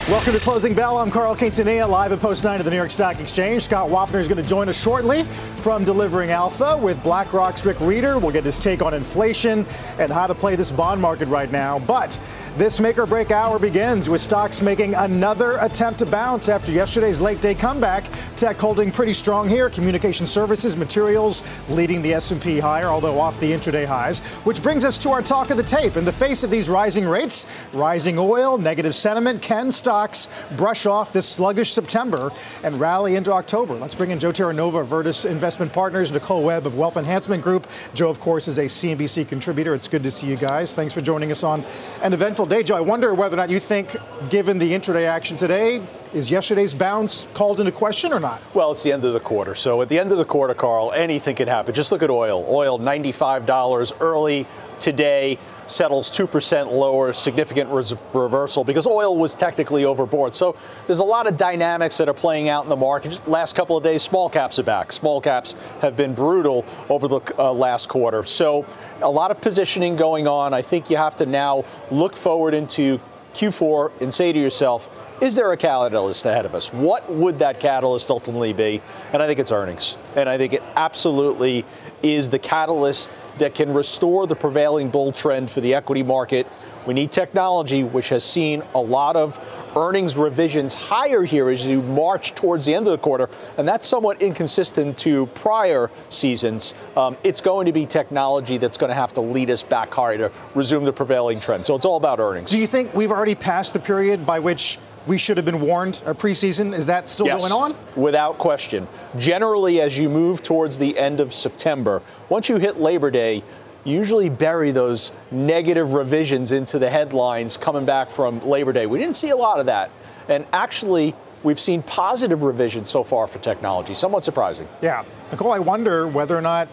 Welcome to Closing Bell. I'm Carl Quintanilla, live at Post 9 of the New York Stock Exchange. Scott Wapner is going to join us shortly from Delivering Alpha with BlackRock's Rick Rieder. We'll get his take on inflation and how to play this bond market right now. But this make or break hour begins with stocks making another attempt to bounce after yesterday's late day comeback. Tech holding pretty strong here. Communication services, materials leading the S&P higher, although off the intraday highs. Which brings us to our talk of the tape. In the face of these rising rates, rising oil, negative sentiment, can stocks brush off this sluggish September and rally into October? Let's bring in Joe Terranova, of Virtus Investment Partners, Nicole Webb of Wealth Enhancement Group. Joe, of course, is a CNBC contributor. It's good to see you guys. Thanks for joining us on an eventful day, Joe. I wonder whether or not you think, given the intraday action today, is yesterday's bounce called into question or not? Well, it's the end of the quarter. So at the end of the quarter, Carl, anything can happen. Just look at oil. Oil, $95 early today settles 2% lower, significant res- reversal because oil was technically overbought. So there's a lot of dynamics that are playing out in the market. Just last couple of days, small caps are back. Small caps have been brutal over the uh, last quarter. So a lot of positioning going on. I think you have to now look forward into Q4 and say to yourself, is there a catalyst ahead of us? What would that catalyst ultimately be? And I think it's earnings. And I think it absolutely is the catalyst that can restore the prevailing bull trend for the equity market. We need technology, which has seen a lot of earnings revisions higher here as you march towards the end of the quarter, and that's somewhat inconsistent to prior seasons. Um, it's going to be technology that's going to have to lead us back higher to resume the prevailing trend. So it's all about earnings. Do you think we've already passed the period by which we should have been warned a preseason? Is that still yes, going on? Without question. Generally, as you move towards the end of September, once you hit Labor Day, usually bury those negative revisions into the headlines coming back from Labor Day. We didn't see a lot of that. And actually, we've seen positive revisions so far for technology. Somewhat surprising. Yeah. Nicole, I wonder whether or not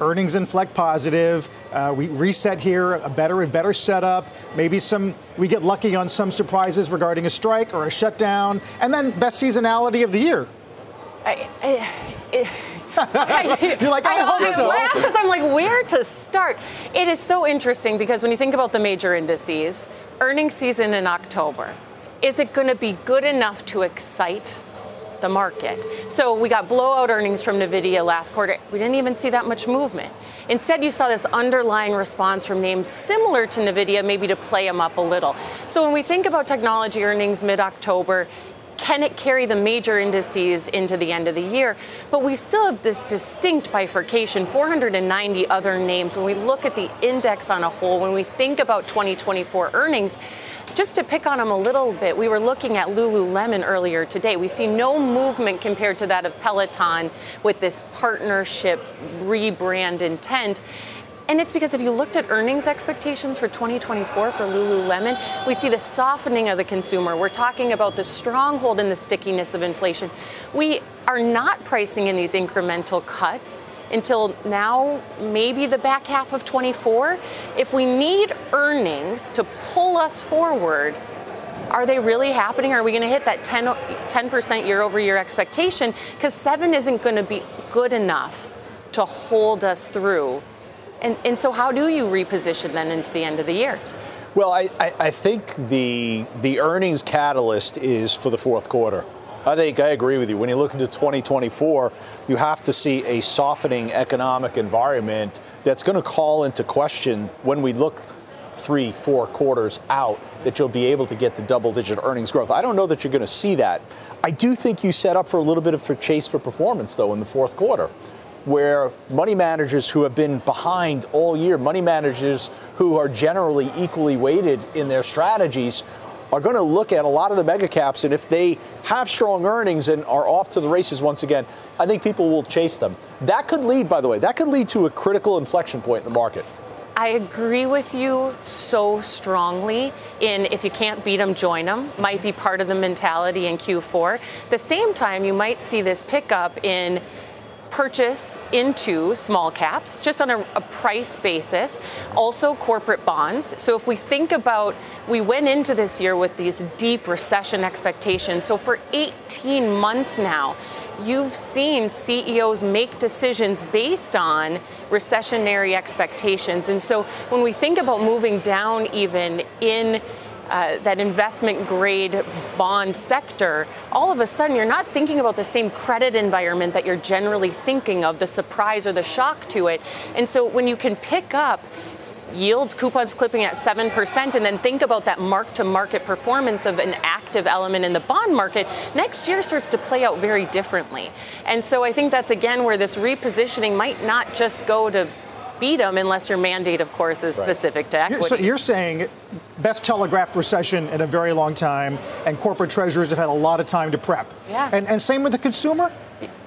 earnings inflect positive. Uh, we reset here, a better and better setup. Maybe some we get lucky on some surprises regarding a strike or a shutdown, and then best seasonality of the year. I, I, You're like, I, I hope so. laugh because I'm like, where to start? It is so interesting because when you think about the major indices, earnings season in October, is it going to be good enough to excite the market. So we got blowout earnings from Nvidia last quarter. We didn't even see that much movement. Instead, you saw this underlying response from names similar to Nvidia, maybe to play them up a little. So when we think about technology earnings mid-October, can it carry the major indices into the end of the year? But we still have this distinct bifurcation 490 other names. When we look at the index on a whole, when we think about 2024 earnings, just to pick on them a little bit, we were looking at Lululemon earlier today. We see no movement compared to that of Peloton with this partnership rebrand intent. And it's because if you looked at earnings expectations for 2024 for Lululemon, we see the softening of the consumer. We're talking about the stronghold and the stickiness of inflation. We are not pricing in these incremental cuts until now, maybe the back half of 24. If we need earnings to pull us forward, are they really happening? Are we going to hit that 10, 10% year over year expectation? Because seven isn't going to be good enough to hold us through. And, and so, how do you reposition then into the end of the year? Well, I, I, I think the the earnings catalyst is for the fourth quarter. I think I agree with you. When you look into 2024, you have to see a softening economic environment that's going to call into question when we look three, four quarters out that you'll be able to get the double digit earnings growth. I don't know that you're going to see that. I do think you set up for a little bit of a chase for performance, though, in the fourth quarter where money managers who have been behind all year, money managers who are generally equally weighted in their strategies, are going to look at a lot of the mega caps, and if they have strong earnings and are off to the races once again, I think people will chase them. That could lead, by the way, that could lead to a critical inflection point in the market. I agree with you so strongly in if you can't beat them, join them, might be part of the mentality in Q4. the same time, you might see this pickup in purchase into small caps just on a, a, price basis, also corporate bonds. So if we think about, we went into this year with these deep recession expectations. So for 18 months now, you've seen CEOs make decisions based on recessionary expectations. And so when we think about moving down even in uh, that investment grade bond sector, all of a sudden you're not thinking about the same credit environment that you're generally thinking of, the surprise or the shock to it. And so when you can pick up yields, coupons clipping at 7%, and then think about that mark to market performance of an active element in the bond market, next year starts to play out very differently. And so I think that's again where this repositioning might not just go to beat them unless your mandate, of course, is right. specific to equity. So you're saying best telegraphed recession in a very long time, and corporate treasurers have had a lot of time to prep. Yeah. And, and same with the consumer?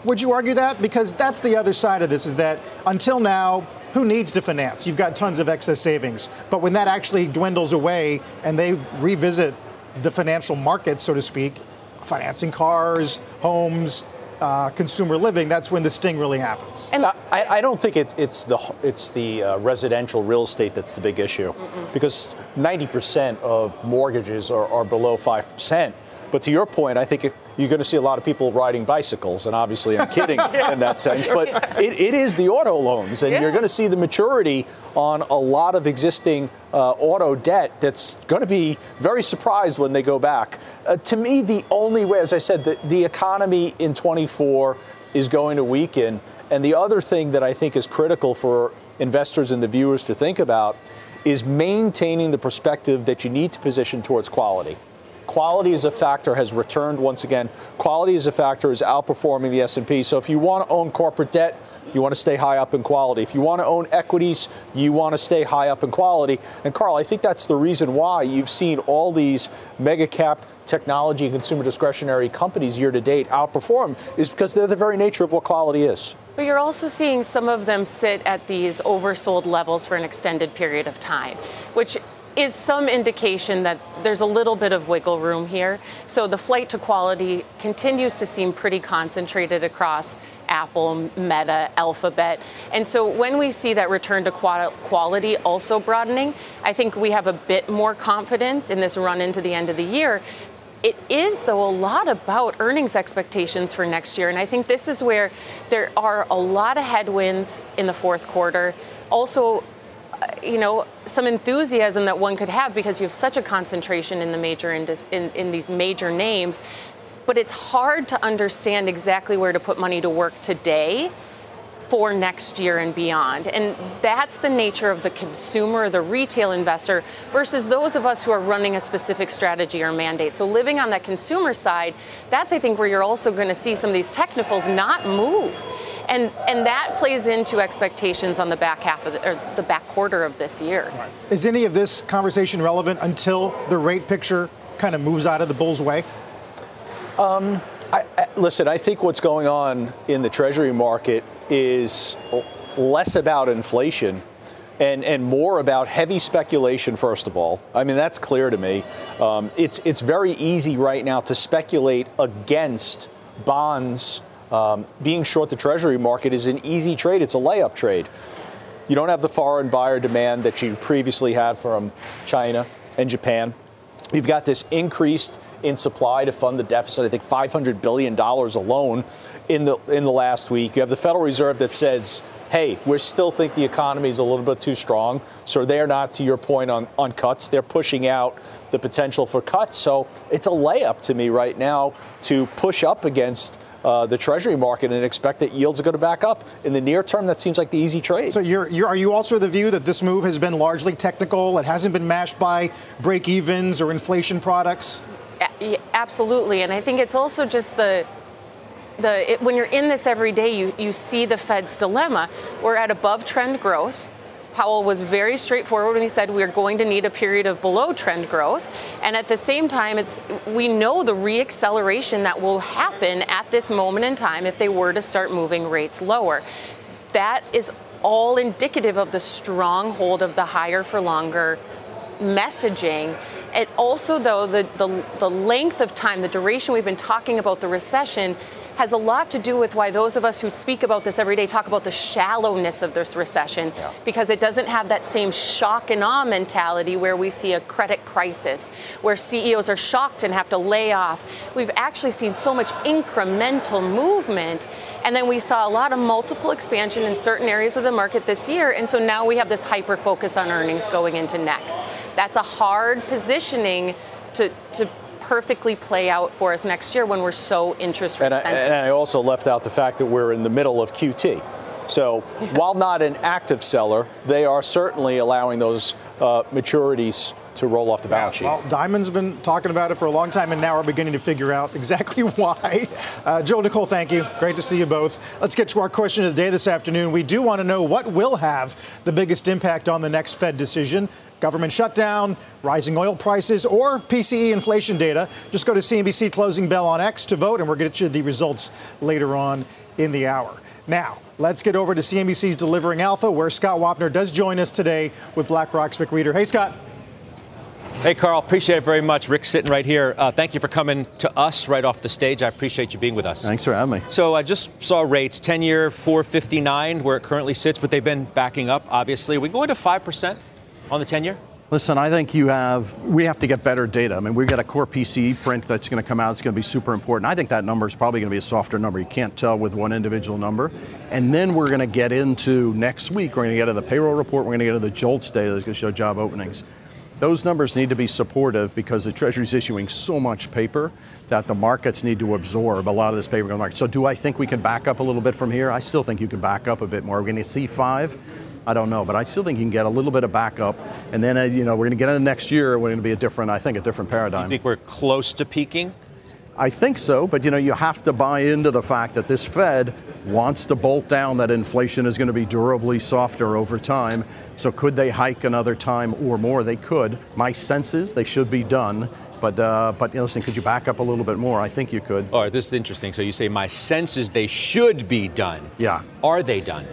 Would you argue that? Because that's the other side of this is that until now, who needs to finance? You've got tons of excess savings. But when that actually dwindles away and they revisit the financial market, so to speak, financing cars, homes, uh, consumer living, that's when the sting really happens. And I, I don't think it's, it's the it's the uh, residential real estate that's the big issue, Mm-mm. because 90% of mortgages are, are below five percent. But to your point, I think you're going to see a lot of people riding bicycles, and obviously I'm kidding yeah. in that sense, but it, it is the auto loans, and yeah. you're going to see the maturity on a lot of existing uh, auto debt that's going to be very surprised when they go back. Uh, to me, the only way, as I said, the, the economy in 24 is going to weaken. And the other thing that I think is critical for investors and the viewers to think about is maintaining the perspective that you need to position towards quality. Quality as a factor has returned once again. Quality as a factor is outperforming the S&P. So if you want to own corporate debt, you want to stay high up in quality. If you want to own equities, you want to stay high up in quality. And Carl, I think that's the reason why you've seen all these mega cap technology and consumer discretionary companies year to date outperform is because they're the very nature of what quality is. But you're also seeing some of them sit at these oversold levels for an extended period of time, which is some indication that there's a little bit of wiggle room here. So the flight to quality continues to seem pretty concentrated across Apple, Meta, Alphabet. And so when we see that return to quality also broadening, I think we have a bit more confidence in this run into the end of the year. It is, though, a lot about earnings expectations for next year. And I think this is where there are a lot of headwinds in the fourth quarter. Also, Uh, you know, some enthusiasm that one could have because you have such a concentration in the major in, in, in these major names. But it's hard to understand exactly where to put money to work today for next year and beyond. And that's the nature of the consumer, the retail investor, versus those of us who are running a specific strategy or mandate. So living on that consumer side, that's I think where you're also going to see some of these technicals not move and and that plays into expectations on the back half of the, or the back quarter of this year. Right. Is any of this conversation relevant until the rate picture kind of moves out of the bull's way? Um, I, I, listen, I think what's going on in the Treasury market is less about inflation and, and more about heavy speculation, first of all. I mean, that's clear to me. Um, it's, it's very easy right now to speculate against bonds um, being short the Treasury market is an easy trade. It's a layup trade. You don't have the foreign buyer demand that you previously had from China and Japan. You've got this increased in supply to fund the deficit. I think 500 billion dollars alone in the in the last week. You have the Federal Reserve that says, "Hey, we still think the economy is a little bit too strong." So they're not, to your point, on on cuts. They're pushing out the potential for cuts. So it's a layup to me right now to push up against uh, the Treasury market and expect that yields are going to back up in the near term. That seems like the easy trade. So you're, you're, are you also the view that this move has been largely technical? It hasn't been mashed by break evens or inflation products. Absolutely, and I think it's also just the the it, when you're in this every day, you you see the Fed's dilemma. We're at above trend growth Powell was very straightforward when he said we're going to need a period of below trend growth. And at the same time, it's we know the reacceleration that will happen at this moment in time if they were to start moving rates lower. That is all indicative of the stronghold of the higher for longer messaging. And also, though, the, the, the length of time, the duration we've been talking about the recession has a lot to do with why those of us who speak about this every day talk about the shallowness of this recession yeah. because it doesn't have that same shock and awe mentality where we see a credit crisis, where CEOs are shocked and have to lay off. We've actually seen so much incremental movement, and then we saw a lot of multiple expansion in certain areas of the market this year, and so now we have this hyper focus on earnings going into next. That's a hard positioning to, to perfectly play out for us next year when we're so interest rate and I, sensitive. And I also left out the fact that we're in the middle of QT. So while not an active seller, they are certainly allowing those uh, maturities to roll off the balance sheet. Well, Dimon's been talking about it for a long time, and now we're beginning to figure out exactly why. Uh, Joe, Nicole, thank you. Great to see you both. Let's get to our question of the day this afternoon. We do want to know what will have the biggest impact on the next Fed decision government shutdown, rising oil prices, or PCE inflation data. Just go to CNBC Closing Bell on X to vote, and we'll get you the results later on in the hour. Now, let's get over to CNBC's Delivering Alpha, where Scott Wapner does join us today with BlackRock's Rick Rieder. Hey, Scott. Hey, Carl, appreciate it very much. Rick's sitting right here. Uh, thank you for coming to us right off the stage. I appreciate you being with us. Thanks for having me. So I just saw rates 10 year 459 where it currently sits, but they've been backing up, obviously. We going to 5% on the 10 year? Listen, I think you have, we have to get better data. I mean, we've got a core PCE print that's going to come out. It's going to be super important. I think that number is probably going to be a softer number. You can't tell with one individual number. And then we're going to get into next week, we're going to get to the payroll report, we're going to get to the JOLTS data that's going to show job openings. Those numbers need to be supportive because the Treasury is issuing so much paper that the markets need to absorb a lot of this paper the market. So do I think we can back up a little bit from here? I still think you can back up a bit more. We're going to see five. I don't know, but I still think you can get a little bit of backup, and then uh, you know we're going to get into next year. We're going to be a different, I think, a different paradigm. You think we're close to peaking? I think so, but you know you have to buy into the fact that this Fed wants to bolt down that inflation is going to be durably softer over time so could they hike another time or more? They could. My sense is they should be done. But, uh, but you know, listen, could you back up a little bit more? I think you could. All right, this is interesting. So you say my sense is they should be done. Yeah. Are they done?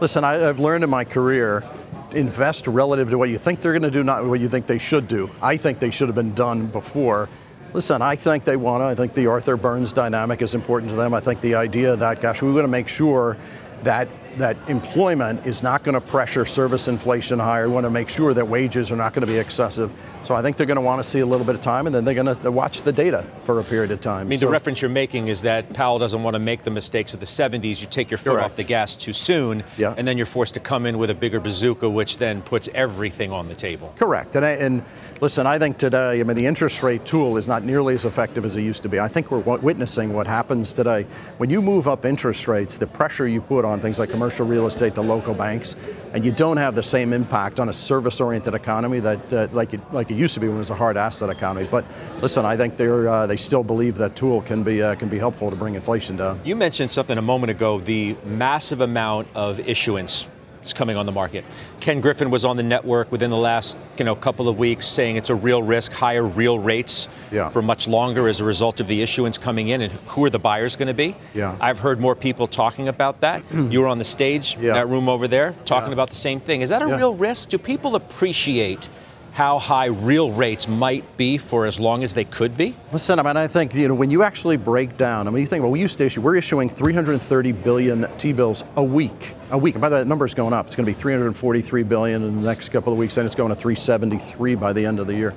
Listen, I, I've learned in my career, invest relative to what you think they're going to do, not what you think they should do. I think they should have been done before. Listen, I think they want to. I think the Arthur Burns dynamic is important to them. I think the idea that, gosh, we want to make sure that that employment is not going to pressure service inflation higher. We want to make sure that wages are not going to be excessive. So I think they're going to want to see a little bit of time, and then they're going to watch the data for a period of time. I mean, so, the reference you're making is that Powell doesn't want to make the mistakes of the 70s. You take your foot correct. off the gas too soon, yeah. and then you're forced to come in with a bigger bazooka, which then puts everything on the table. Correct. And, I, and listen, I think today, I mean, the interest rate tool is not nearly as effective as it used to be. I think we're witnessing what happens today. When you move up interest rates, the pressure you put on things like commercial real estate, the local banks, and you don't have the same impact on a service-oriented economy that, uh, like, it, like it used to be when it was a hard asset economy. But listen, I think they're, uh, they still believe that tool can be, uh, can be helpful to bring inflation down. You mentioned something a moment ago, the massive amount of issuance coming on the market. Ken Griffin was on the network within the last you know couple of weeks saying it's a real risk, higher real rates yeah. for much longer as a result of the issuance coming in, and who are the buyers going to be? Yeah. I've heard more people talking about that. you were on the stage, yeah. that room over there, talking about the same thing. Is that a real risk? Do people appreciate? How high real rates might be for as long as they could be? Listen, I mean, I think you know when you actually break down. I mean, you think well, we used to issue. We're issuing 330 billion T-bills a week. A week. And by the way, that number's going up. It's going to be 343 billion in the next couple of weeks, and it's going to 373 by the end of the year.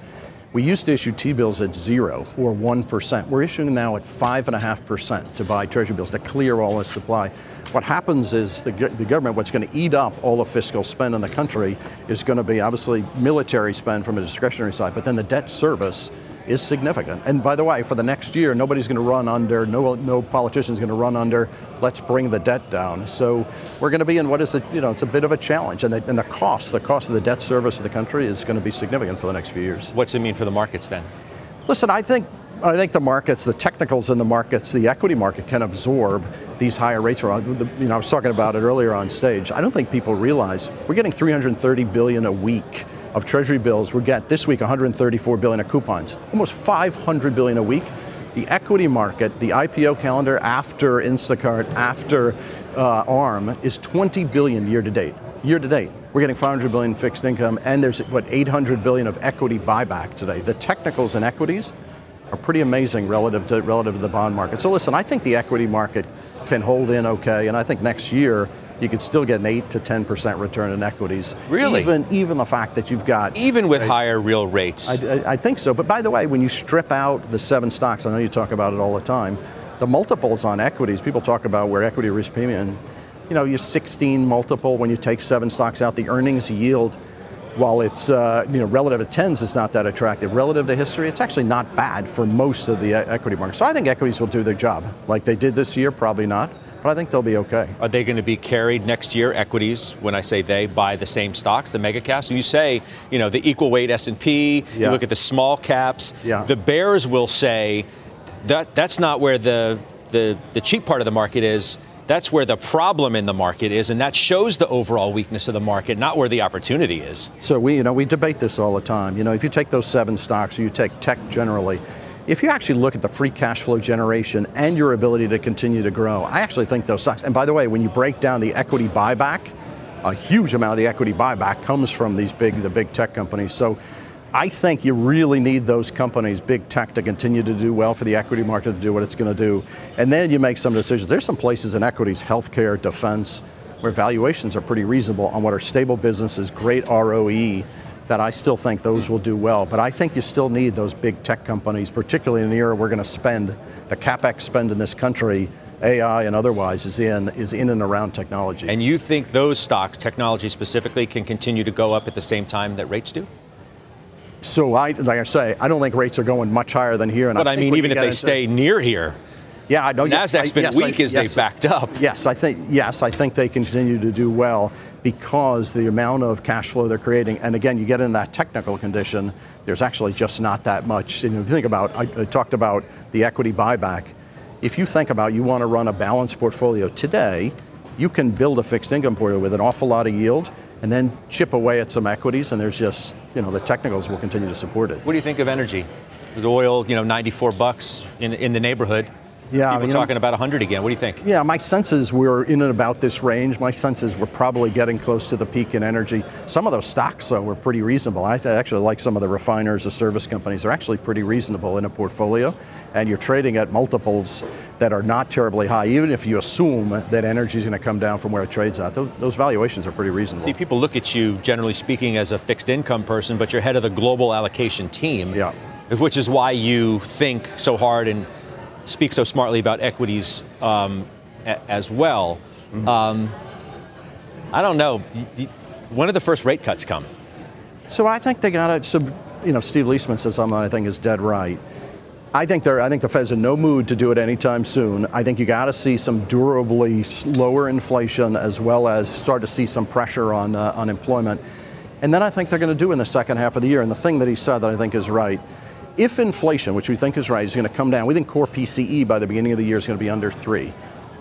We used to issue T-bills at zero or one percent. We're issuing now at five and a half percent to buy Treasury bills to clear all this supply. What happens is the, the government, what's going to eat up all the fiscal spend in the country is going to be obviously military spend from a discretionary side, but then the debt service is significant. And by the way, for the next year, nobody's going to run under, no, no politician's going to run under, let's bring the debt down. So we're going to be in what is, a, you know, it's a bit of a challenge. And the, and the cost, the cost of the debt service of the country is going to be significant for the next few years. What's it mean for the markets then? Listen, I think I think the markets, the technicals in the markets, the equity market can absorb these higher rates. You know, I was talking about it earlier on stage. I don't think people realize we're getting 330 billion a week of treasury bills. We get this week 134 billion of coupons, almost 500 billion a week. The equity market, the IPO calendar after Instacart, after uh, Arm is 20 billion year to date. Year to date, we're getting 500 billion fixed income, and there's what 800 billion of equity buyback today. The technicals in equities are pretty amazing relative to relative to the bond market. So listen, I think the equity market can hold in okay, and I think next year you could still get an eight to ten percent return in equities. Really? Even even the fact that you've got even with higher real rates. I, I, I think so. But by the way, when you strip out the seven stocks, I know you talk about it all the time. The multiples on equities, people talk about where equity risk premium, you know, you're 16 multiple when you take seven stocks out. The earnings yield, while it's uh, you know relative to tens, it's not that attractive. Relative to history, it's actually not bad for most of the equity market. So I think equities will do their job, like they did this year. Probably not but I think they'll be okay. Are they going to be carried next year? Equities, when I say they, buy the same stocks, the mega caps. You say, you know, the equal weight S and P. Yeah. You look at the small caps. Yeah. The bears will say that that's not where the the the cheap part of the market is. That's where the problem in the market is, and that shows the overall weakness of the market, not where the opportunity is. So we, you know, we debate this all the time. You know, if you take those seven stocks, or you take tech generally, if you actually look at the free cash flow generation and your ability to continue to grow, I actually think those stocks, and by the way, when you break down the equity buyback, a huge amount of the equity buyback comes from these big, the big tech companies. So I think you really need those companies, big tech, to continue to do well for the equity market to do what it's going to do. And then you make some decisions. There's some places in equities, healthcare, defense, where valuations are pretty reasonable on what are stable businesses, great ROE, that I still think those will do well. But I think you still need those big tech companies, particularly in the era we're going to spend, the capex spend in this country, AI and otherwise, is in is in and around technology. And you think those stocks, technology specifically, can continue to go up at the same time that rates do? So I, like I say, I don't think rates are going much higher than here. And but I, I mean, even if they stay near here, yeah, I know. Nasdaq's been yes, weak I, as yes, they backed up. Yes, I think yes, I think they continue to do well because the amount of cash flow they're creating, and again, you get in that technical condition, there's actually just not that much. And if you think about, I, I talked about the equity buyback. If you think about you want to run a balanced portfolio today, you can build a fixed income portfolio with an awful lot of yield and then chip away at some equities, and there's just, you know, the technicals will continue to support it. What do you think of energy? With oil, you know, 94 bucks in, in the neighborhood. Yeah, people talking know, about 100 again. What do you think? Yeah, my sense is we're in and about this range. My sense is we're probably getting close to the peak in energy. Some of those stocks, though, were pretty reasonable. I actually like some of the refiners, the service companies. They're actually pretty reasonable in a portfolio, and you're trading at multiples that are not terribly high. Even if you assume that energy is going to come down from where it trades at, those, valuations are pretty reasonable. See, people look at you, generally speaking, as a fixed income person, but you're head of the global allocation team. Yeah. Which is why you think so hard and speak so smartly about equities um, as well. Mm-hmm. Um, I don't know. When did the first rate cuts come? So I think they got it. So you know, Steve Liesman says something I think is dead right. I think they're. I think the Fed's in no mood to do it anytime soon. I think you got to see some durably lower inflation as well as start to see some pressure on uh, unemployment, and then I think they're going to do in the second half of the year. And the thing that he said that I think is right if inflation, which we think is right, is going to come down, we think core PCE by the beginning of the year is going to be under three.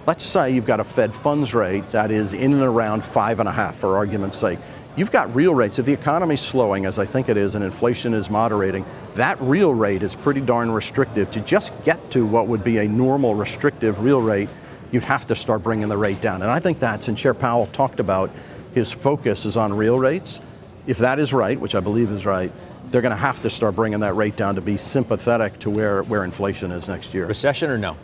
Let's say you've got a Fed funds rate that is in and around five and a half, for argument's sake. You've got real rates. If the economy's slowing, as I think it is, and inflation is moderating, that real rate is pretty darn restrictive. To just get to what would be a normal restrictive real rate, you'd have to start bringing the rate down. And I think that's, and Chair Powell talked about his focus is on real rates. If that is right, which I believe is right, they're going to have to start bringing that rate down to be sympathetic to where, where inflation is next year. Recession or no?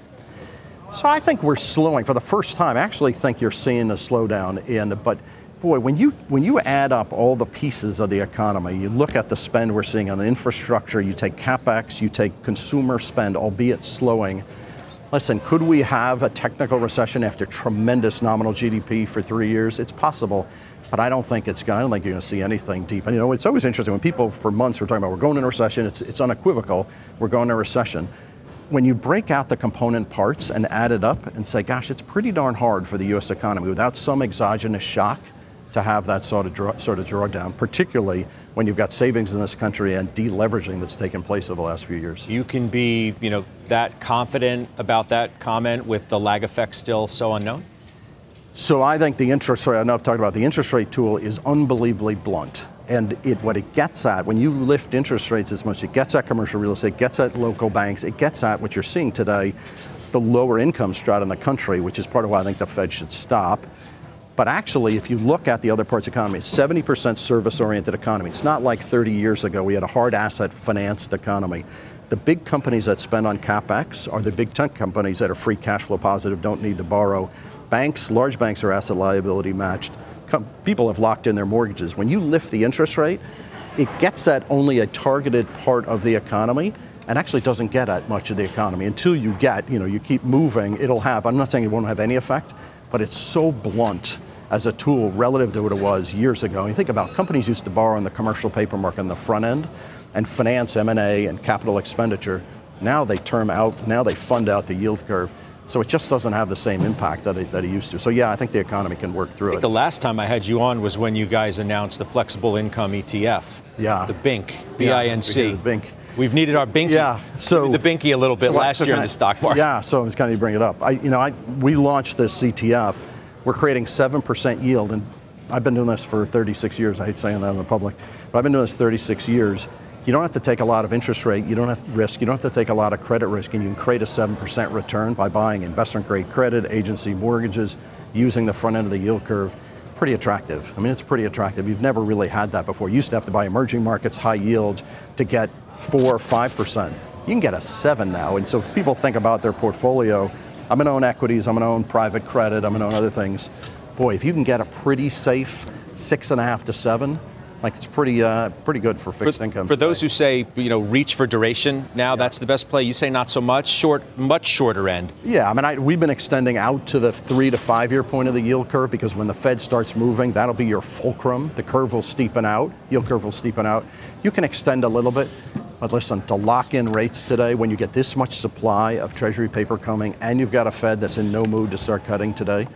So I think we're slowing for the first time. I actually think you're seeing a slowdown in, but boy, when you when you add up all the pieces of the economy, you look at the spend we're seeing on infrastructure, you take capex, you take consumer spend, albeit slowing. Listen, could we have a technical recession after tremendous nominal GDP for three years? It's possible but I don't think it's I don't think you're going to see anything deep. And you know, it's always interesting when people for months were talking about we're going into a recession. It's, it's unequivocal. We're going into a recession. When you break out the component parts and add it up and say, gosh, it's pretty darn hard for the U.S. economy without some exogenous shock to have that sort of draw, sort of drawdown, particularly when you've got savings in this country and deleveraging that's taken place over the last few years. You can be, you know, that confident about that comment with the lag effect still so unknown. So I think the interest rate, I know I've talked about the interest rate tool is unbelievably blunt. And it, what it gets at, when you lift interest rates as much, it gets at commercial real estate, gets at local banks, it gets at what you're seeing today. the lower income strata in the country, which is part of why I think the Fed should stop. But actually, if you look at the other parts of the economy, it's 70% service oriented economy. It's not like 30 years ago we had a hard asset financed economy. The big companies that spend on capex are the big tech companies that are free cash flow positive, don't need to borrow. Banks, large banks are asset liability matched. Com- people have locked in their mortgages. When you lift the interest rate, it gets at only a targeted part of the economy and actually doesn't get at much of the economy until you get, you know, you keep moving, it'll have, I'm not saying it won't have any effect, but it's so blunt as a tool relative to what it was years ago. And you think about companies used to borrow in the commercial paper market on the front end and finance M&A and capital expenditure. Now they term out, now they fund out the yield curve. So it just doesn't have the same impact that it, that it used to. So yeah, I think the economy can work through I think it. the last time I had you on was when you guys announced the flexible income ETF. Yeah. The BINC, Yeah, B-I-N-C. the BINC. We've needed our BINC. Yeah, so the BINC a little bit so last year in the stock market. Yeah, so I was kind of bring it up. I, you know, I, we launched this ETF. We're creating seven percent yield, and I've been doing this for 36 years. I hate saying that in the public, but I've been doing this 36 years. You don't have to take a lot of interest rate. You don't have risk. You don't have to take a lot of credit risk, and you can create a seven percent return by buying investment grade credit, agency mortgages, using the front end of the yield curve. Pretty attractive. I mean, it's pretty attractive. You've never really had that before. You used to have to buy emerging markets, high yield to get four or five percent. You can get a seven now, and so people think about their portfolio. I'm going to own equities. I'm going to own private credit. I'm going to own other things. Boy, if you can get a pretty safe six and a half to seven, like it's pretty, uh, pretty good for fixed For, income. for those who say, you know, reach for duration now, that's the best play. You say not so much, short, much shorter end. Yeah, I mean, I, we've been extending out to the three to five year point of the yield curve because when the Fed starts moving, that'll be your fulcrum. The curve will steepen out, yield curve will steepen out. You can extend a little bit, but listen, to lock in rates today when you get this much supply of Treasury paper coming and you've got a Fed that's in no mood to start cutting today,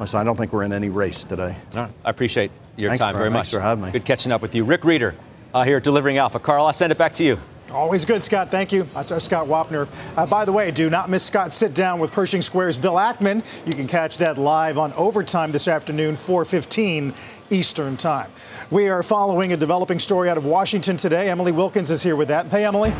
listen, I don't think we're in any race today. All right. I appreciate your Thanks time for- very thanks much. for having me. Good catching up with you. Rick Rieder uh, here at Delivering Alpha. Carl, I'll send it back to you. Always good, Scott. Thank you. That's our Scott Wapner. Uh, by the way, do not miss Scott's sit down with Pershing Square's Bill Ackman. You can catch that live on Overtime this afternoon, 4:15 Eastern Time. We are following a developing story out of Washington today. Emily Wilkins is here with that. Hey, Emily.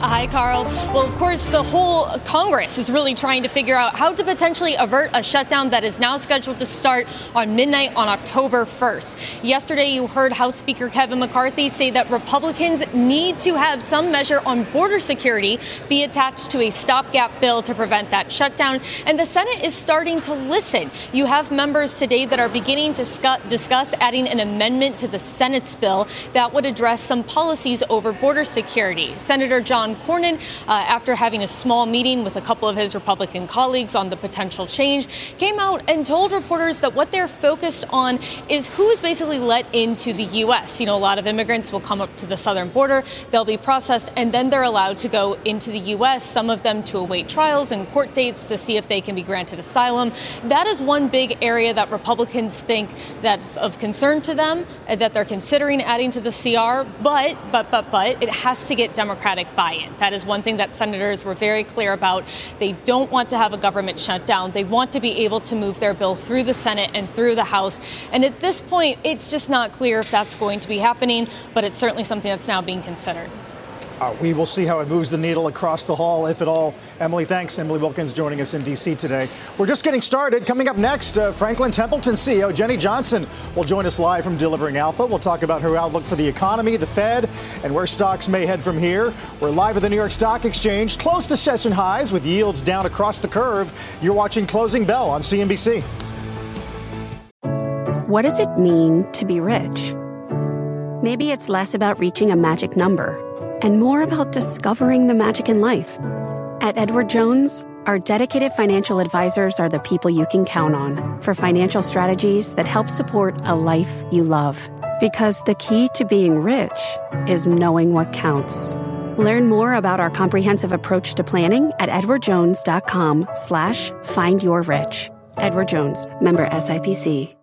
Hi, Carl. Well, of course, the whole Congress is really trying to figure out how to potentially avert a shutdown that is now scheduled to start on midnight on October 1st. Yesterday, you heard House Speaker Kevin McCarthy say that Republicans need to have some measure on border security be attached to a stopgap bill to prevent that shutdown. And the Senate is starting to listen. You have members today that are beginning to discuss adding an amendment to the Senate's bill that would address some policies over border security. Senator John Cornyn, uh, after having a small meeting with a couple of his Republican colleagues on the potential change, came out and told reporters that what they're focused on is who is basically let into the U.S. You know, a lot of immigrants will come up to the southern border, they'll be processed, and then they're allowed to go into the U.S., some of them to await trials and court dates to see if they can be granted asylum. That is one big area that Republicans think that's of concern to them, uh, that they're considering adding to the CR, but, but, but, but, it has to get Democratic buy That is one thing that senators were very clear about. They don't want to have a government shutdown. They want to be able to move their bill through the Senate and through the House. And at this point, it's just not clear if that's going to be happening, but it's certainly something that's now being considered. Uh, we will see how it moves the needle across the hall, if at all. Emily, thanks. Emily Wilkins joining us in D.C. today. We're just getting started. Coming up next, uh, Franklin Templeton CEO Jenny Johnson will join us live from Delivering Alpha. We'll talk about her outlook for the economy, the Fed, and where stocks may head from here. We're live at the New York Stock Exchange, close to session highs with yields down across the curve. You're watching Closing Bell on CNBC. What does it mean to be rich? Maybe it's less about reaching a magic number and more about discovering the magic in life. At Edward Jones, our dedicated financial advisors are the people you can count on for financial strategies that help support a life you love. Because the key to being rich is knowing what counts. Learn more about our comprehensive approach to planning at edwardjones.com slash find your rich. Edward Jones, member SIPC.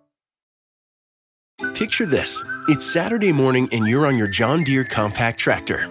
Picture this. It's Saturday morning and you're on your John Deere compact tractor.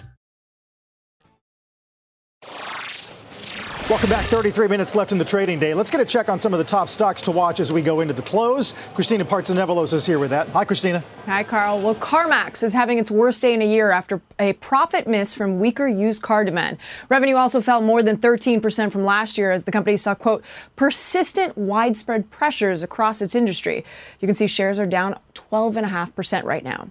Welcome back. 33 minutes left in the trading day. Let's get a check on some of the top stocks to watch as we go into the close. Christina Partsinevelos is here with that. Hi, Christina. Hi, Carl. Well, CarMax is having its worst day in a year after a profit miss from weaker used car demand. Revenue also fell more than 13% from last year as the company saw, quote, persistent widespread pressures across its industry. You can see shares are down 12.5% right now.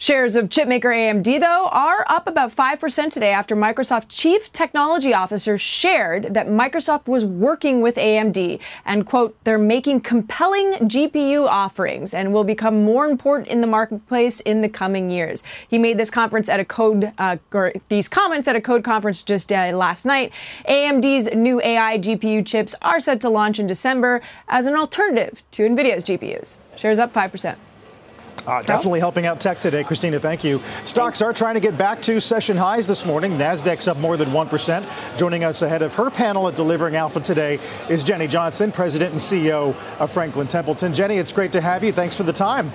Shares of chipmaker AMD, though, are up about 5% today after Microsoft chief technology officer shared that Microsoft was working with AMD and, quote, they're making compelling GPU offerings and will become more important in the marketplace in the coming years. He made this conference at a code, uh, or these comments at a code conference just uh, last night. AMD's new AI GPU chips are set to launch in December as an alternative to NVIDIA's GPUs. Shares up 5%. Uh, definitely helping out tech today, Christina. Thank you. Stocks are trying to get back to session highs this morning. Nasdaq's up more than one percent. Joining us ahead of her panel at Delivering Alpha today is Jenny Johnson, President and CEO of Franklin Templeton. Jenny, it's great to have you. Thanks for the time.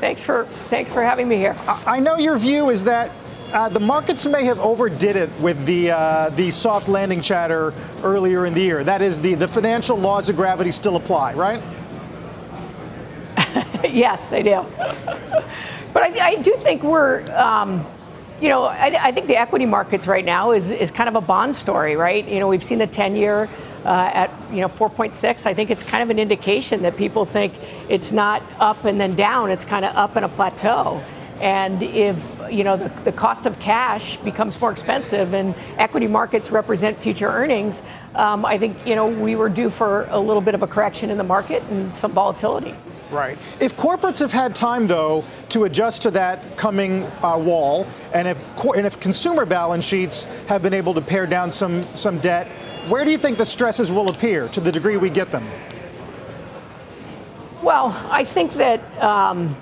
Thanks for thanks for having me here. I, I know your view is that uh, the markets may have overdid it with the uh, the soft landing chatter earlier in the year. That is, the, the financial laws of gravity still apply, right? yes, I do. but I, I, do think we're, um, you know, I, I, think the equity markets right now is, is kind of a bond story, right? You know, we've seen the 10 year uh, at, you know, 4.6. I think it's kind of an indication that people think it's not up and then down, it's kind of up in a plateau. And if you know the, the cost of cash becomes more expensive and equity markets represent future earnings, um, I think you know we were due for a little bit of a correction in the market and some volatility. Right. If corporates have had time, though, to adjust to that coming uh, wall, and if and if consumer balance sheets have been able to pare down some some debt, where do you think the stresses will appear to the degree we get them? Well, I think that. Um,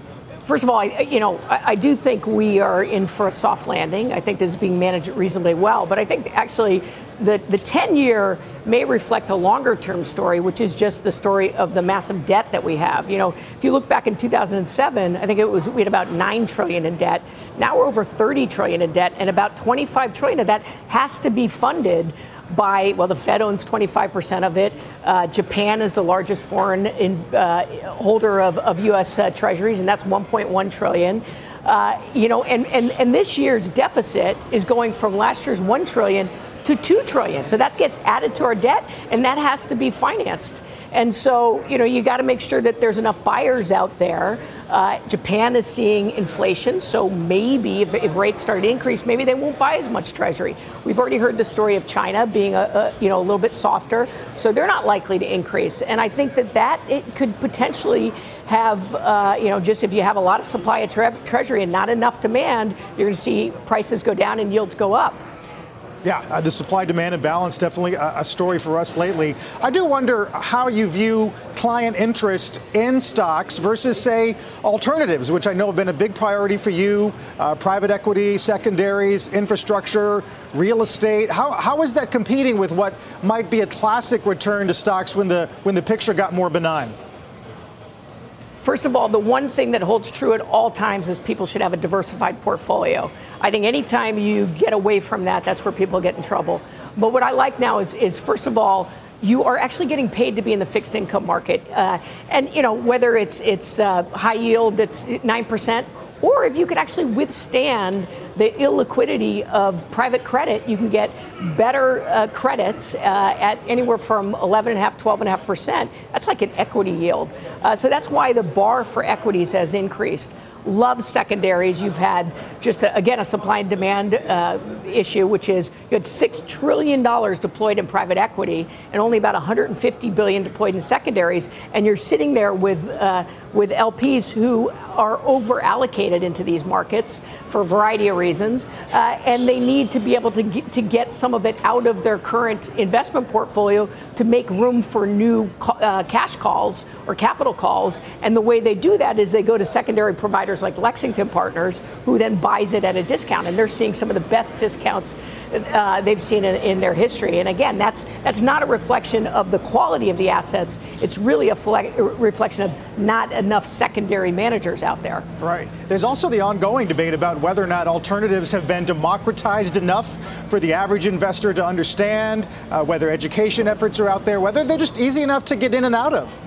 First of all, I, you know, I, I, do think we are in for a soft landing. I think this is being managed reasonably well. But I think actually the, the 10 year may reflect a longer term story, which is just the story of the massive debt that we have. You know, if you look back in 2007, I think it was we had about 9 trillion in debt. Now we're over 30 trillion in debt, and about 25 trillion of that has to be funded by, well, the Fed owns 25% of it. Uh, Japan is the largest foreign in, uh, holder of, of U.S. Uh, treasuries, and that's 1.1 trillion. Uh, you know, and, and, and this year's deficit is going from last year's 1 trillion to 2 trillion. So that gets added to our debt, and that has to be financed. And so, you know, you got to make sure that there's enough buyers out there. Uh, Japan is seeing inflation, so maybe if, if, rates start to increase, maybe they won't buy as much Treasury. We've already heard the story of China being a, a you know a little bit softer, so they're not likely to increase. And I think that that it could potentially have, uh, you know, just if you have a lot of supply of tre- Treasury and not enough demand, you're going to see prices go down and yields go up. Yeah, uh, the supply demand imbalance definitely a, a, story for us lately. I do wonder how you view client interest in stocks versus, say, alternatives, which I know have been a big priority for you uh, private equity, secondaries, infrastructure, real estate. How, how is that competing with what might be a classic return to stocks when the, when the picture got more benign? First of all, the one thing that holds true at all times is people should have a diversified portfolio. I think anytime you get away from that, that's where people get in trouble. But what I like now is, is first of all, you are actually getting paid to be in the fixed income market, uh, and you know whether it's it's uh, high yield that's nine percent or if you could actually withstand the illiquidity of private credit, you can get better uh, credits uh, at anywhere from 11.5, 12.5%. That's like an equity yield. Uh, so that's why the bar for equities has increased love secondaries. You've had just, a, again, a supply and demand uh, issue, which is you had $6 trillion deployed in private equity and only about $150 billion deployed in secondaries. And you're sitting there with, uh, with LPs who are over allocated into these markets for a variety of reasons. Uh, and they need to be able to get, to get some of it out of their current investment portfolio to make room for new uh, cash calls or capital calls. And the way they do that is they go to secondary providers like Lexington Partners, who then buys it at a discount, and they're seeing some of the best discounts uh, they've seen in, in, their history. And again, that's that's not a reflection of the quality of the assets. It's really a fle- reflection of not enough secondary managers out there. Right. There's also the ongoing debate about whether or not alternatives have been democratized enough for the average investor to understand, uh, whether education efforts are out there, whether they're just easy enough to get in and out of.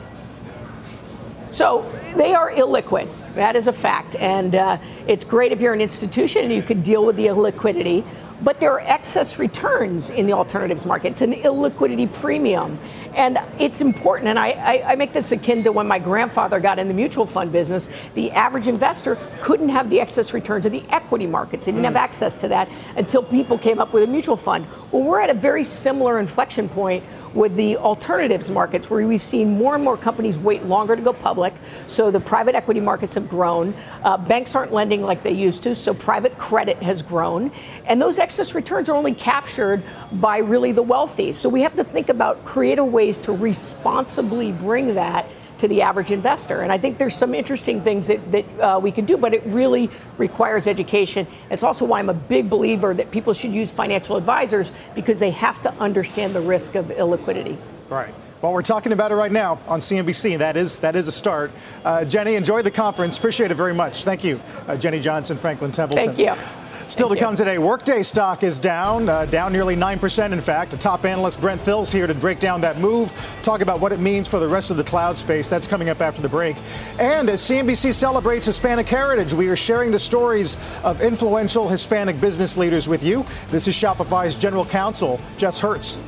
So they are illiquid. That is a fact. And uh, it's great if you're an institution and you can deal with the illiquidity but there are excess returns in the alternatives market. It's an illiquidity premium. And it's important, and I, I, I, make this akin to when my grandfather got in the mutual fund business. The average investor couldn't have the excess returns of the equity markets. They didn't mm. have access to that until people came up with a mutual fund. Well, we're at a very similar inflection point with the alternatives markets, where we've seen more and more companies wait longer to go public. So the private equity markets have grown. Uh, banks aren't lending like they used to, so private credit has grown. And those excess returns are only captured by really the wealthy. So we have to think about creative ways to responsibly bring that to the average investor. And I think there's some interesting things that, that uh, we can do, but it really requires education. It's also why I'm a big believer that people should use financial advisors because they have to understand the risk of illiquidity. Right. Well, we're talking about it right now on CNBC. That is that is a start. Uh, Jenny, enjoy the conference. Appreciate it very much. Thank you, uh, Jenny Johnson, Franklin Templeton. Thank you. Still Thank to come today, Workday stock is down, uh, down nearly 9%, in fact. A top analyst, Brent Thill's here to break down that move, talk about what it means for the rest of the cloud space. That's coming up after the break. And as CNBC celebrates Hispanic Heritage, we are sharing the stories of influential Hispanic business leaders with you. This is Shopify's General Counsel, Jess Hertz.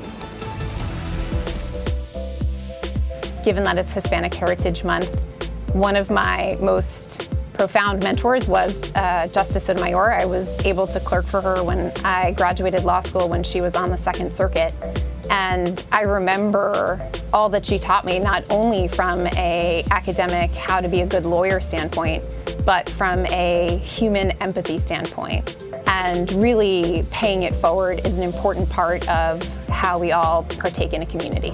Given that it's Hispanic Heritage Month, one of my most profound mentors was uh, Justice Sotomayor. I was able to clerk for her when I graduated law school when she was on the Second Circuit. And I remember all that she taught me, not only from a academic, how to be a good lawyer standpoint, but from a human empathy standpoint. And really paying it forward is an important part of how we all partake in a community.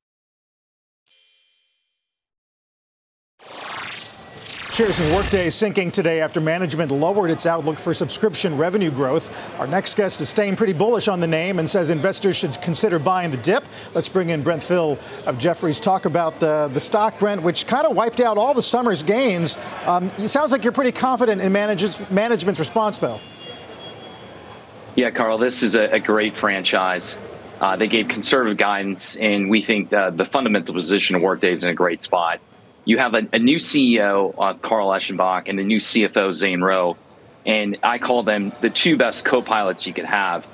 Shares in Workday sinking today after management lowered its outlook for subscription revenue growth. Our next guest is staying pretty bullish on the name and says investors should consider buying the dip. Let's bring in Brent Thill of Jefferies. Talk about uh, the stock, Brent, which kind of wiped out all the summer's gains. Um, it sounds like you're pretty confident in management's response, though. Yeah, Carl, this is a, a great franchise. Uh, they gave conservative guidance, and we think uh, the fundamental position of Workday is in a great spot you have a, a new CEO, uh, Carl Eschenbach, and a new CFO, Zane Rowe. And I call them the two best co pilots you could have.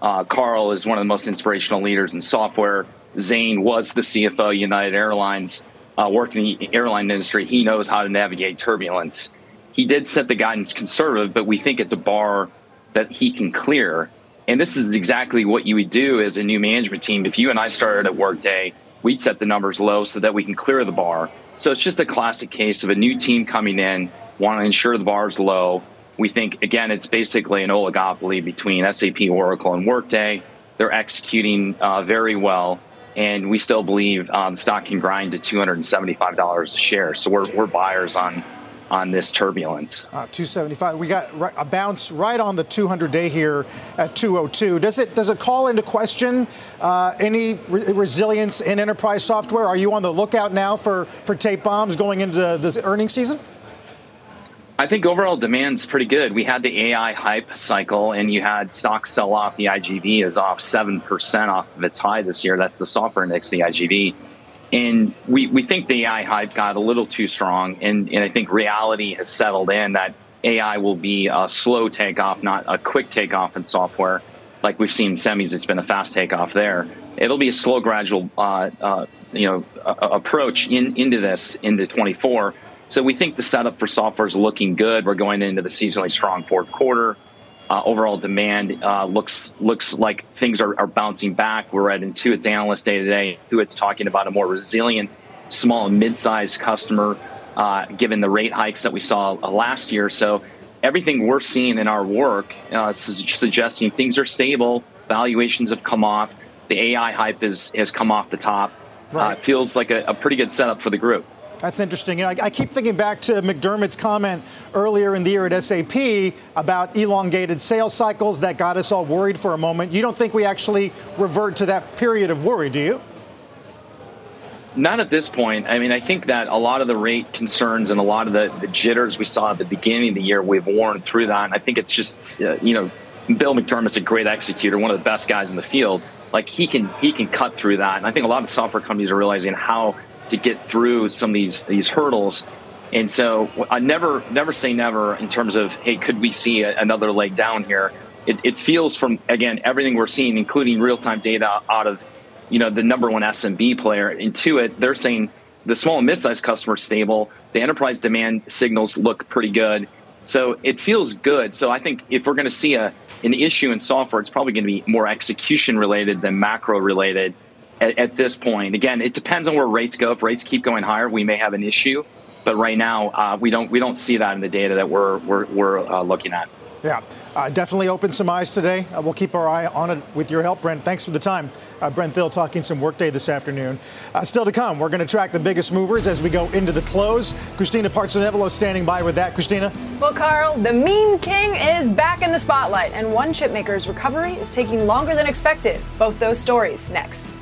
Uh, Carl is one of the most inspirational leaders in software. Zane was the CFO United Airlines, uh, worked in the airline industry. He knows how to navigate turbulence. He did set the guidance conservative, but we think it's a bar that he can clear. And this is exactly what you would do as a new management team. If you and I started at Workday, we'd set the numbers low so that we can clear the bar. So it's just a classic case of a new team coming in, want to ensure the bar is low. We think, again, it's basically an oligopoly between SAP, Oracle, and Workday. They're executing uh, very well. And we still believe uh, the stock can grind to $275 a share. So we're, we're buyers on on this turbulence. Uh, 275. We got a bounce right on the 200-day here at 202. Does it does it call into question uh, any re- resilience in enterprise software? Are you on the lookout now for for tape bombs going into the earnings season? I think overall demand's pretty good. We had the AI hype cycle, and you had stocks sell off. The IGV is off seven percent off of its high this year. That's the software index, the IGV. And we, we think the AI hype got a little too strong. And, and I think reality has settled in that AI will be a slow takeoff, not a quick takeoff in software like we've seen semis, it's been a fast takeoff there. It'll be a slow, gradual, uh, uh, you know, approach in, into this into 24. So we think the setup for software is looking good. We're going into the seasonally strong fourth quarter. Uh, overall demand uh, looks looks like things are, are, bouncing back. We're at Intuit's analyst day today. Intuit's talking about a more resilient small and mid-sized customer, uh, given the rate hikes that we saw uh, last year. So everything we're seeing in our work uh, is suggesting things are stable. Valuations have come off. The AI hype is, has come off the top. Uh, right. feels like a, a pretty good setup for the group. That's interesting. You know, I, I, keep thinking back to McDermott's comment earlier in the year at SAP about elongated sales cycles that got us all worried for a moment. You don't think we actually revert to that period of worry, do you? Not at this point. I mean, I think that a lot of the rate concerns and a lot of the, the jitters we saw at the beginning of the year, we've worn through that. And I think it's just, uh, you know, Bill McDermott's a great executor, one of the best guys in the field. Like he can he can cut through that. And I think a lot of software companies are realizing how to get through some of these these hurdles. And so I never never say never in terms of hey, could we see a, another leg down here? It, it feels from again everything we're seeing, including real time data out of you know the number one SMB player Intuit. They're saying the small and mid sized customer stable. The enterprise demand signals look pretty good. So it feels good. So I think if we're going to see a an issue in software, it's probably going to be more execution related than macro related at, at, this point. Again, it depends on where rates go. If rates keep going higher, we may have an issue. But right now, uh, we don't we don't see that in the data that we're we're, we're uh, looking at. Yeah, uh, definitely open some eyes today. Uh, we'll keep our eye on it with your help, Brent. Thanks for the time. Uh, Brent Thill talking some workday this afternoon. Uh, still to come, we're going to track the biggest movers as we go into the close. Christina Partsinevelos standing by with that. Christina? Well, Carl, the meme king is back in the spotlight, and one chipmaker's recovery is taking longer than expected. Both those stories next.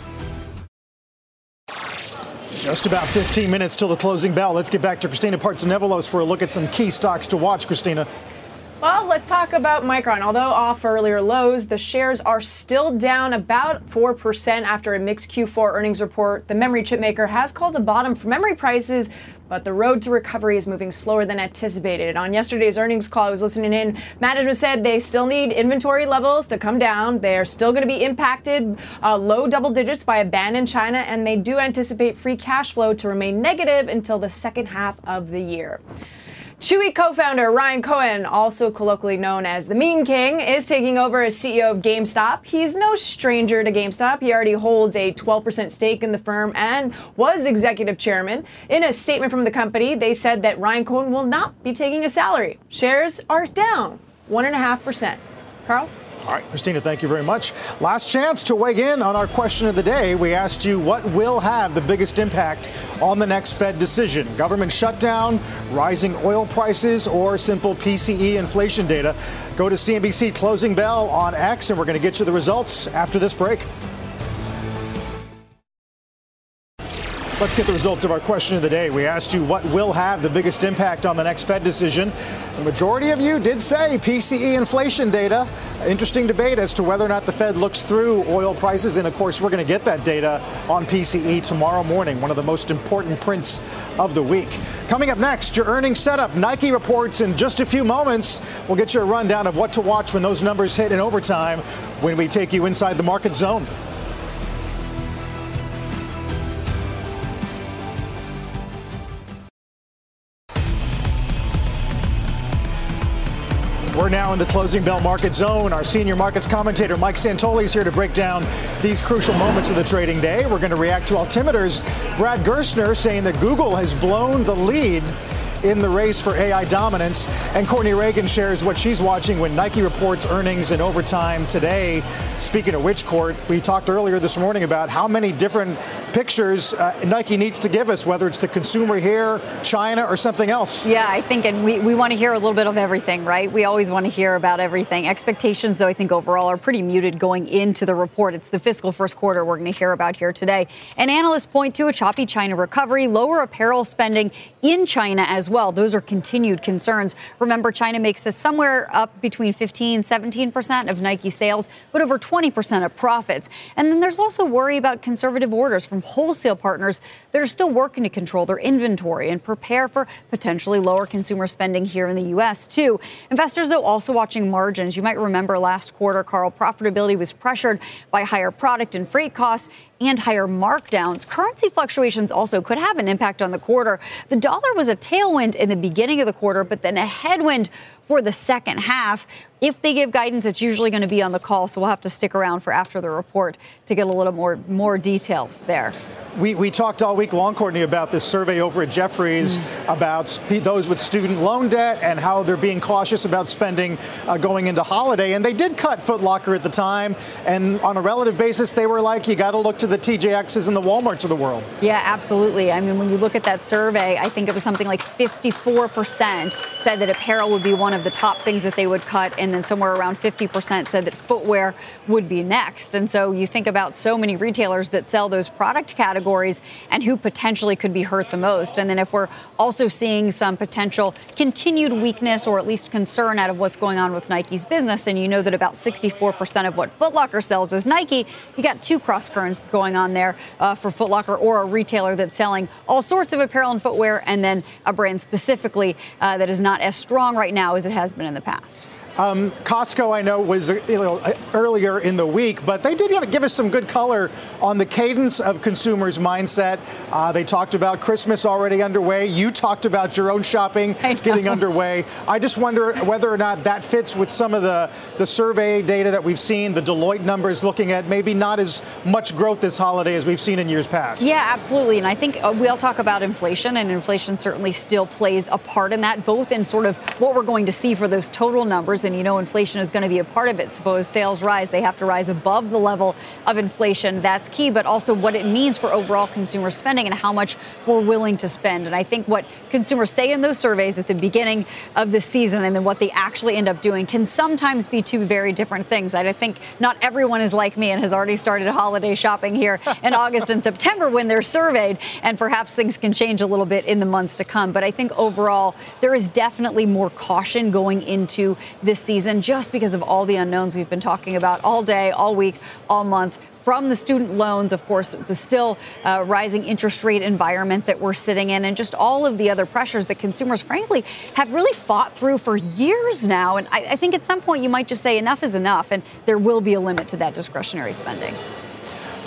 Just about 15 minutes till the closing bell. Let's get back to Christina Partsinevelos for a look at some key stocks to watch. Christina. Well, let's talk about Micron. Although off earlier lows, the shares are still down about 4% after a mixed Q4 earnings report. The memory chip maker has called a bottom for memory prices, but the road to recovery is moving slower than anticipated. On yesterday's earnings call, I was listening in. Management said they still need inventory levels to come down. They are still going to be impacted uh, low double digits by a ban in China, and they do anticipate free cash flow to remain negative until the second half of the year. Chewy co founder Ryan Cohen, also colloquially known as the Meme King, is taking over as CEO of GameStop. He's no stranger to GameStop. He already holds a 12% stake in the firm and was executive chairman. In a statement from the company, they said that Ryan Cohen will not be taking a salary. Shares are down 1.5%. Carl? All right, Christina, thank you very much. Last chance to weigh in on our question of the day. We asked you what will have the biggest impact on the next Fed decision government shutdown, rising oil prices, or simple PCE inflation data. Go to CNBC Closing Bell on X, and we're going to get you the results after this break. Let's get the results of our question of the day. We asked you what will have the biggest impact on the next Fed decision. The majority of you did say PCE inflation data. Interesting debate as to whether or not the Fed looks through oil prices. And of course, we're going to get that data on PCE tomorrow morning, one of the most important prints of the week. Coming up next, your earnings setup. Nike reports in just a few moments. We'll get you a rundown of what to watch when those numbers hit in overtime when we take you inside the market zone. Now in the closing bell market zone. Our senior markets commentator Mike Santoli is here to break down these crucial moments of the trading day. We're going to react to Altimeter's Brad Gerstner saying that Google has blown the lead in the race for AI dominance. And Courtney Reagan shares what she's watching when Nike reports earnings in overtime today. Speaking of which, Court, we talked earlier this morning about how many different pictures uh, Nike needs to give us, whether it's the consumer here, China, or something else. Yeah, I think, and we, we want to hear a little bit of everything, right? We always want to hear about everything. Expectations, though, I think overall are pretty muted going into the report. It's the fiscal first quarter we're going to hear about here today. And analysts point to a choppy China recovery, lower apparel spending in China as well well. Those are continued concerns. Remember, China makes us somewhere up between 15 17% of Nike sales, but over 20% of profits. And then there's also worry about conservative orders from wholesale partners that are still working to control their inventory and prepare for potentially lower consumer spending here in the U.S., too. Investors, though, also watching margins. You might remember last quarter, Carl, profitability was pressured by higher product and freight costs and higher markdowns. Currency fluctuations also could have an impact on the quarter. The dollar was a tailwind in the beginning of the quarter, but then a headwind for the second half. If they give guidance, it's usually going to be on the call, so we'll have to stick around for after the report to get a little more more details there. We, we talked all week long, Courtney, about this survey over at Jefferies mm. about those with student loan debt and how they're being cautious about spending uh, going into holiday. And they did cut Foot Locker at the time. And on a relative basis, they were like, you got to look to the TJXs and the Walmarts of the world. Yeah, absolutely. I mean, when you look at that survey, I think it was something like 54% said that apparel would be one of the top things that they would cut. And then somewhere around 50% said that footwear would be next. And so you think about so many retailers that sell those product categories categories and who potentially could be hurt the most. And then if we're also seeing some potential continued weakness or at least concern out of what's going on with Nike's business, and you know that about 64% of what Foot Locker sells is Nike, you got two cross currents going on there uh, for Foot Locker or a retailer that's selling all sorts of apparel and footwear, and then a brand specifically uh, that is not as strong right now as it has been in the past. Um, Costco, I know, was you know, earlier in the week, but they did give us some good color on the cadence of consumers' mindset. Uh, they talked about Christmas already underway. You talked about your own shopping getting underway. I just wonder whether or not that fits with some of the, the survey data that we've seen, the Deloitte numbers looking at maybe not as much growth this holiday as we've seen in years past. Yeah, absolutely. And I think uh, we'll talk about inflation, and inflation certainly still plays a part in that, both in sort of what we're going to see for those total numbers and you know inflation is going to be a part of it. Suppose sales rise, they have to rise above the level of inflation. That's key, but also what it means for overall consumer spending and how much we're willing to spend. And I think what consumers say in those surveys at the beginning of the season and then what they actually end up doing can sometimes be two very different things. I think not everyone is like me and has already started holiday shopping here in August and September when they're surveyed, and perhaps things can change a little bit in the months to come. But I think overall, there is definitely more caution going into this this season just because of all the unknowns we've been talking about all day, all week, all month from the student loans, of course, the still uh, rising interest rate environment that we're sitting in, and just all of the other pressures that consumers, frankly, have really fought through for years now. And I, I think at some point you might just say enough is enough, and there will be a limit to that discretionary spending.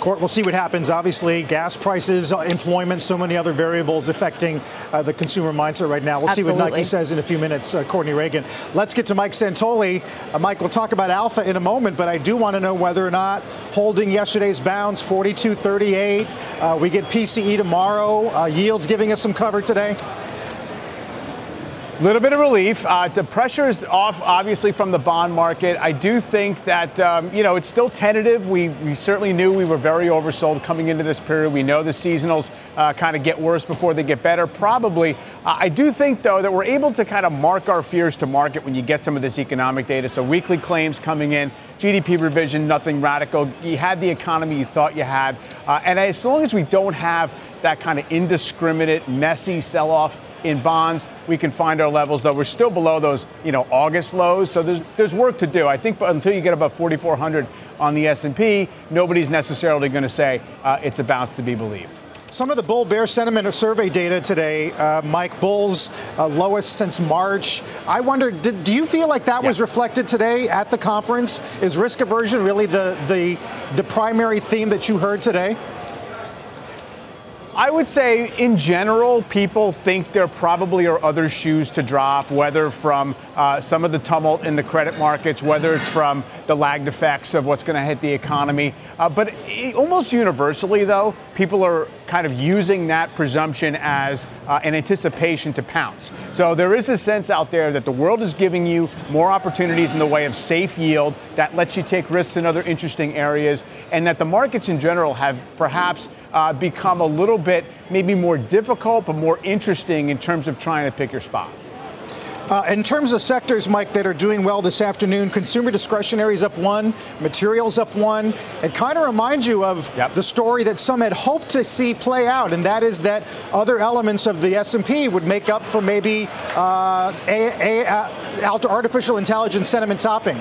Court, we'll see what happens. Obviously, gas prices, uh, employment, so many other variables affecting uh, the consumer mindset right now. We'll Absolutely. see what Nike says in a few minutes, uh, Courtney Reagan. Let's get to Mike Santoli. Uh, Mike, we'll talk about Alpha in a moment, but I do want to know whether or not holding yesterday's bounds, 42.38. Uh, we get PCE tomorrow. Uh, yields giving us some cover today. Little bit of relief. Uh, the pressure is off, obviously, from the bond market. I do think that um, you know it's still tentative. We we certainly knew we were very oversold coming into this period. We know the seasonals uh, kind of get worse before they get better. Probably. Uh, I do think though that we're able to kind of mark our fears to market when you get some of this economic data. So weekly claims coming in, GDP revision, nothing radical. You had the economy you thought you had, uh, and as long as we don't have that kind of indiscriminate, messy sell-off in bonds. We can find our levels, though we're still below those, you know, August lows. So there's there's work to do. I think until you get above 4,400 on the S&P, nobody's necessarily going to say uh, it's a bounce to be believed. Some of the bull bear sentiment or survey data today, uh, Mike, bulls uh, lowest since March. I wonder, did, do you feel like that yeah. was reflected today at the conference? Is risk aversion really the, the, the primary theme that you heard today? I would say, in general, people think there probably are other shoes to drop, whether from uh, some of the tumult in the credit markets, whether it's from the lagged effects of what's going to hit the economy. Uh, but it, almost universally, though, people are kind of using that presumption as uh, an anticipation to pounce. So there is a sense out there that the world is giving you more opportunities in the way of safe yield that lets you take risks in other interesting areas, and that the markets in general have perhaps uh, become a little bit maybe more difficult but more interesting in terms of trying to pick your spots. Uh, in terms of sectors, Mike, that are doing well this afternoon, consumer discretionary is up one, materials up one. It kind of reminds you of yep. the story that some had hoped to see play out, and that is that other elements of the S&P would make up for maybe uh, a, a, uh, artificial intelligence sentiment topping.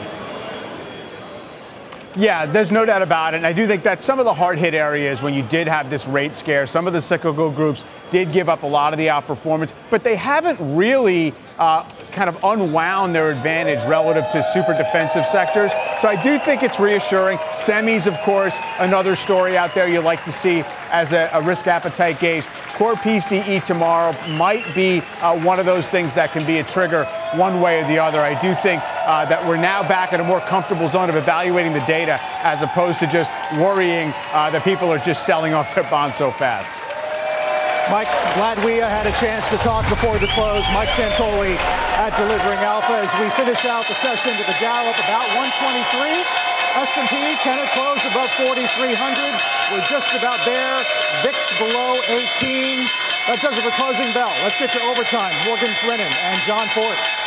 Yeah, there's no doubt about it. And I do think that some of the hard hit areas when you did have this rate scare, some of the cyclical groups did give up a lot of the outperformance, but they haven't really uh, kind of unwound their advantage relative to super defensive sectors. So I do think it's reassuring. Semis, of course, another story out there you like to see as a, a risk appetite gauge. Core PCE tomorrow might be uh, one of those things that can be a trigger one way or the other. I do think uh, that we're now back in a more comfortable zone of evaluating the data as opposed to just worrying uh, that people are just selling off their bonds so fast. Mike, glad we uh, had a chance to talk before the close. Mike Santoli at Delivering Alpha as we finish out the session with the Dow up about 123. S&P can it close above 4,300. We're just about there. VIX below 18. That does it for closing bell. Let's get to overtime. Morgan Brennan and John Fortt.